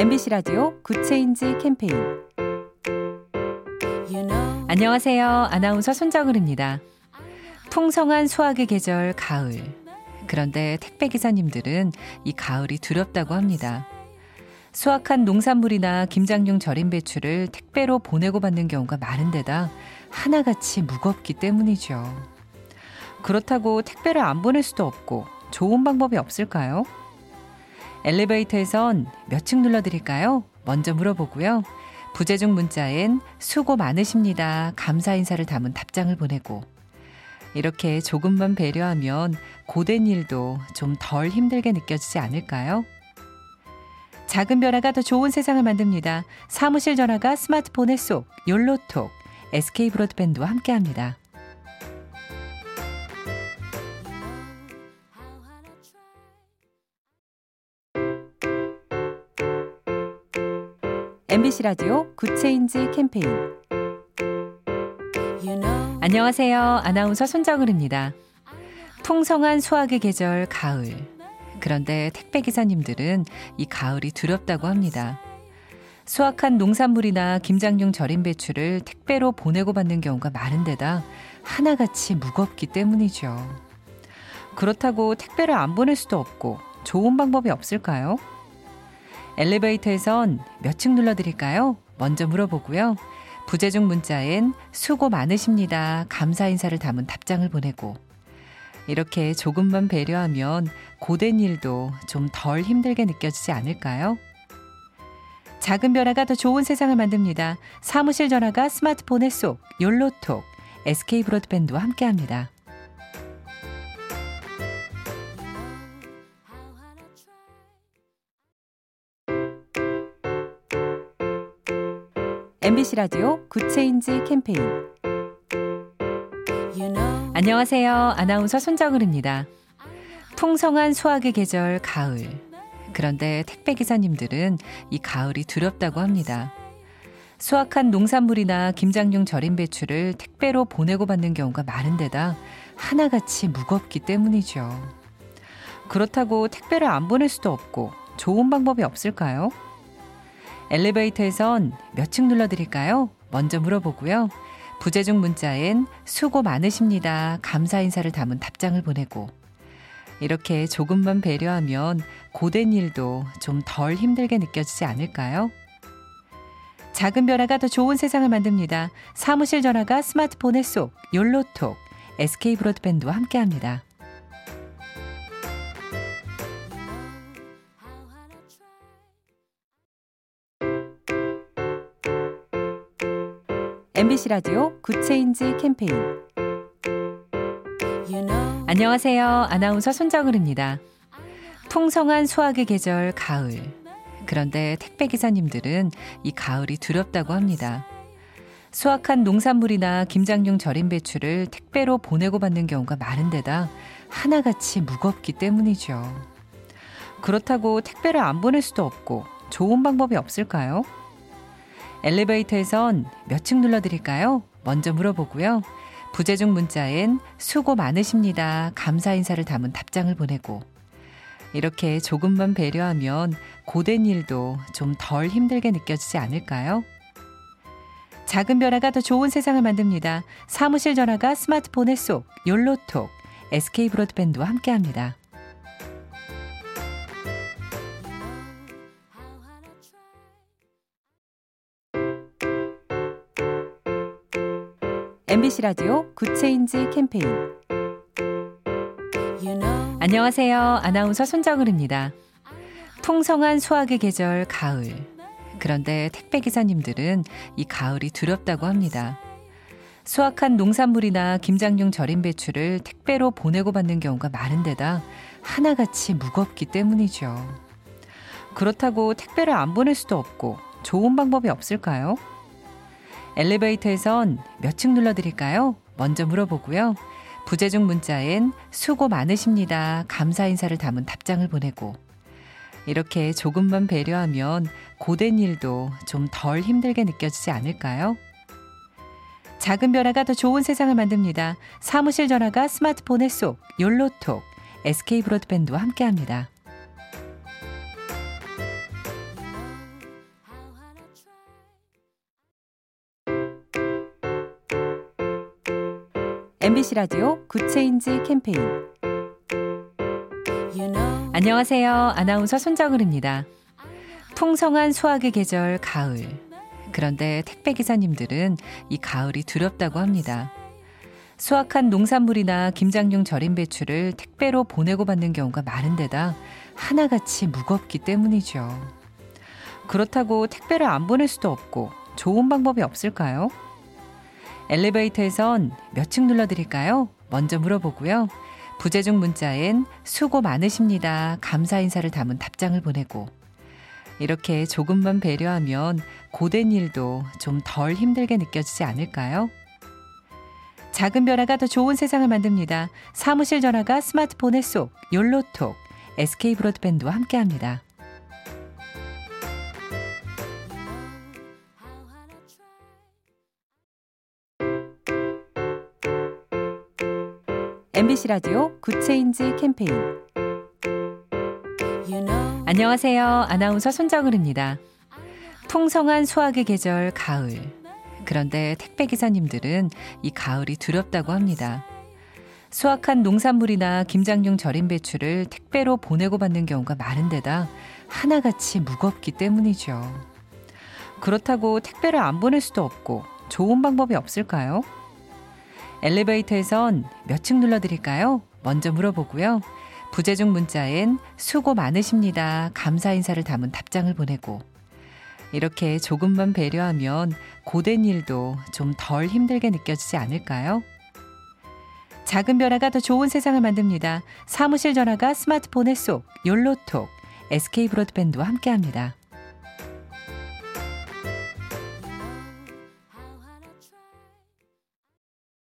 MBC 라디오 Good Change 캠페인 안녕하세요. 아나운서 손정은입니다. 풍성한 수확의 계절 가을. 그런데 택배 기사님들은 이 가을이 두렵다고 합니다. 수확한 농산물이나 김장용 절임 배추를 택배로 보내고 받는 경우가 많은 데다 하나같이 무겁기 때문이죠. 그렇다고 택배를 안 보낼 수도 없고 좋은 방법이 없을까요? 엘리베이터에선 몇 층 눌러드릴까요? 먼저 물어보고요. 부재중 문자엔 수고 많으십니다. 감사 인사를 담은 답장을 보내고 이렇게 조금만 배려하면 고된 일도 좀 덜 힘들게 느껴지지 않을까요? 작은 변화가 더 좋은 세상을 만듭니다. 사무실 전화가 스마트폰에 쏙 욜로톡 SK 브로드밴드와 함께합니다. MBC 라디오 Good Change 캠페인 안녕하세요. 아나운서 손정은입니다. 풍성한 수확의 계절 가을. 그런데 택배 기사님들은 이 가을이 두렵다고 합니다. 수확한 농산물이나 김장용 절임 배추를 택배로 보내고 받는 경우가 많은 데다 하나같이 무겁기 때문이죠. 그렇다고 택배를 안 보낼 수도 없고 좋은 방법이 없을까요? 엘리베이터에선 몇 층 눌러드릴까요? 먼저 물어보고요. 부재중 문자엔 수고 많으십니다. 감사 인사를 담은 답장을 보내고 이렇게 조금만 배려하면 고된 일도 좀 덜 힘들게 느껴지지 않을까요? 작은 변화가 더 좋은 세상을 만듭니다. 사무실 전화가 스마트폰에 쏙 욜로톡 SK 브로드밴드와 함께합니다. MBC 라디오 Good Change 캠페인 안녕하세요. 아나운서 손정은입니다. 풍성한 수확의 계절 가을. 그런데 택배 기사님들은 이 가을이 두렵다고 합니다. 수확한 농산물이나 김장용 절임 배추를 택배로 보내고 받는 경우가 많은 데다 하나같이 무겁기 때문이죠. 그렇다고 택배를 안 보낼 수도 없고 좋은 방법이 없을까요? 엘리베이터에선 몇 층 눌러드릴까요? 먼저 물어보고요. 부재중 문자엔 수고 많으십니다. 감사 인사를 담은 답장을 보내고 이렇게 조금만 배려하면 고된 일도 좀 덜 힘들게 느껴지지 않을까요? 작은 변화가 더 좋은 세상을 만듭니다. 사무실 전화가 스마트폰에 쏙 욜로톡 SK 브로드밴드와 함께합니다. MBC 라디오 Good Change 캠페인 안녕하세요. 아나운서 손정은입니다. 풍성한 수확의 계절 가을. 그런데 택배 기사님들은 이 가을이 두렵다고 합니다. 수확한 농산물이나 김장용 절임 배추를 택배로 보내고 받는 경우가 많은 데다 하나같이 무겁기 때문이죠. 그렇다고 택배를 안 보낼 수도 없고 좋은 방법이 없을까요? 엘리베이터에선 몇 층 눌러드릴까요? 먼저 물어보고요. 부재중 문자엔 수고 많으십니다. 감사 인사를 담은 답장을 보내고 이렇게 조금만 배려하면 고된 일도 좀 덜 힘들게 느껴지지 않을까요? 작은 변화가 더 좋은 세상을 만듭니다. 사무실 전화가 스마트폰에 쏙 욜로톡 SK 브로드밴드와 함께합니다. MBC 라디오 Good Change 캠페인 안녕하세요. 아나운서 손정은입니다. 풍성한 수확의 계절 가을. 그런데 택배 기사님들은 이 가을이 두렵다고 합니다. 수확한 농산물이나 김장용 절임 배추를 택배로 보내고 받는 경우가 많은 데다 하나같이 무겁기 때문이죠. 그렇다고 택배를 안 보낼 수도 없고 좋은 방법이 없을까요? 엘리베이터에선 몇 층 눌러드릴까요? 먼저 물어보고요. 부재중 문자엔 수고 많으십니다. 감사 인사를 담은 답장을 보내고 이렇게 조금만 배려하면 고된 일도 좀 덜 힘들게 느껴지지 않을까요? 작은 변화가 더 좋은 세상을 만듭니다. 사무실 전화가 스마트폰에 쏙 욜로톡 SK 브로드밴드와 함께합니다. MBC 라디오 Good Change 캠페인 안녕하세요. 아나운서 손정은입니다. 풍성한 수확의 계절 가을. 그런데 택배 기사님들은 이 가을이 두렵다고 합니다. 수확한 농산물이나 김장용 절임 배추를 택배로 보내고 받는 경우가 많은 데다 하나같이 무겁기 때문이죠. 그렇다고 택배를 안 보낼 수도 없고 좋은 방법이 없을까요? 엘리베이터에선 몇 층 눌러드릴까요? 먼저 물어보고요. 부재중 문자엔 수고 많으십니다. 감사 인사를 담은 답장을 보내고 이렇게 조금만 배려하면 고된 일도 좀 덜 힘들게 느껴지지 않을까요? 작은 변화가 더 좋은 세상을 만듭니다. 사무실 전화가 스마트폰에 쏙 욜로톡 SK 브로드밴드와 함께합니다. MBC 라디오 Good Change 캠페인 안녕하세요. 아나운서 손정은입니다. 풍성한 수확의 계절 가을. 그런데 택배 기사님들은 이 가을이 두렵다고 합니다. 수확한 농산물이나 김장용 절임 배추를 택배로 보내고 받는 경우가 많은 데다 하나같이 무겁기 때문이죠. 그렇다고 택배를 안 보낼 수도 없고 좋은 방법이 없을까요? 엘리베이터에선 몇 층 눌러드릴까요? 먼저 물어보고요. 부재중 문자엔 수고 많으십니다. 감사 인사를 담은 답장을 보내고 이렇게 조금만 배려하면 고된 일도 좀 덜 힘들게 느껴지지 않을까요? 작은 변화가 더 좋은 세상을 만듭니다. 사무실 전화가 스마트폰에 쏙 욜로톡 SK 브로드밴드와 함께합니다.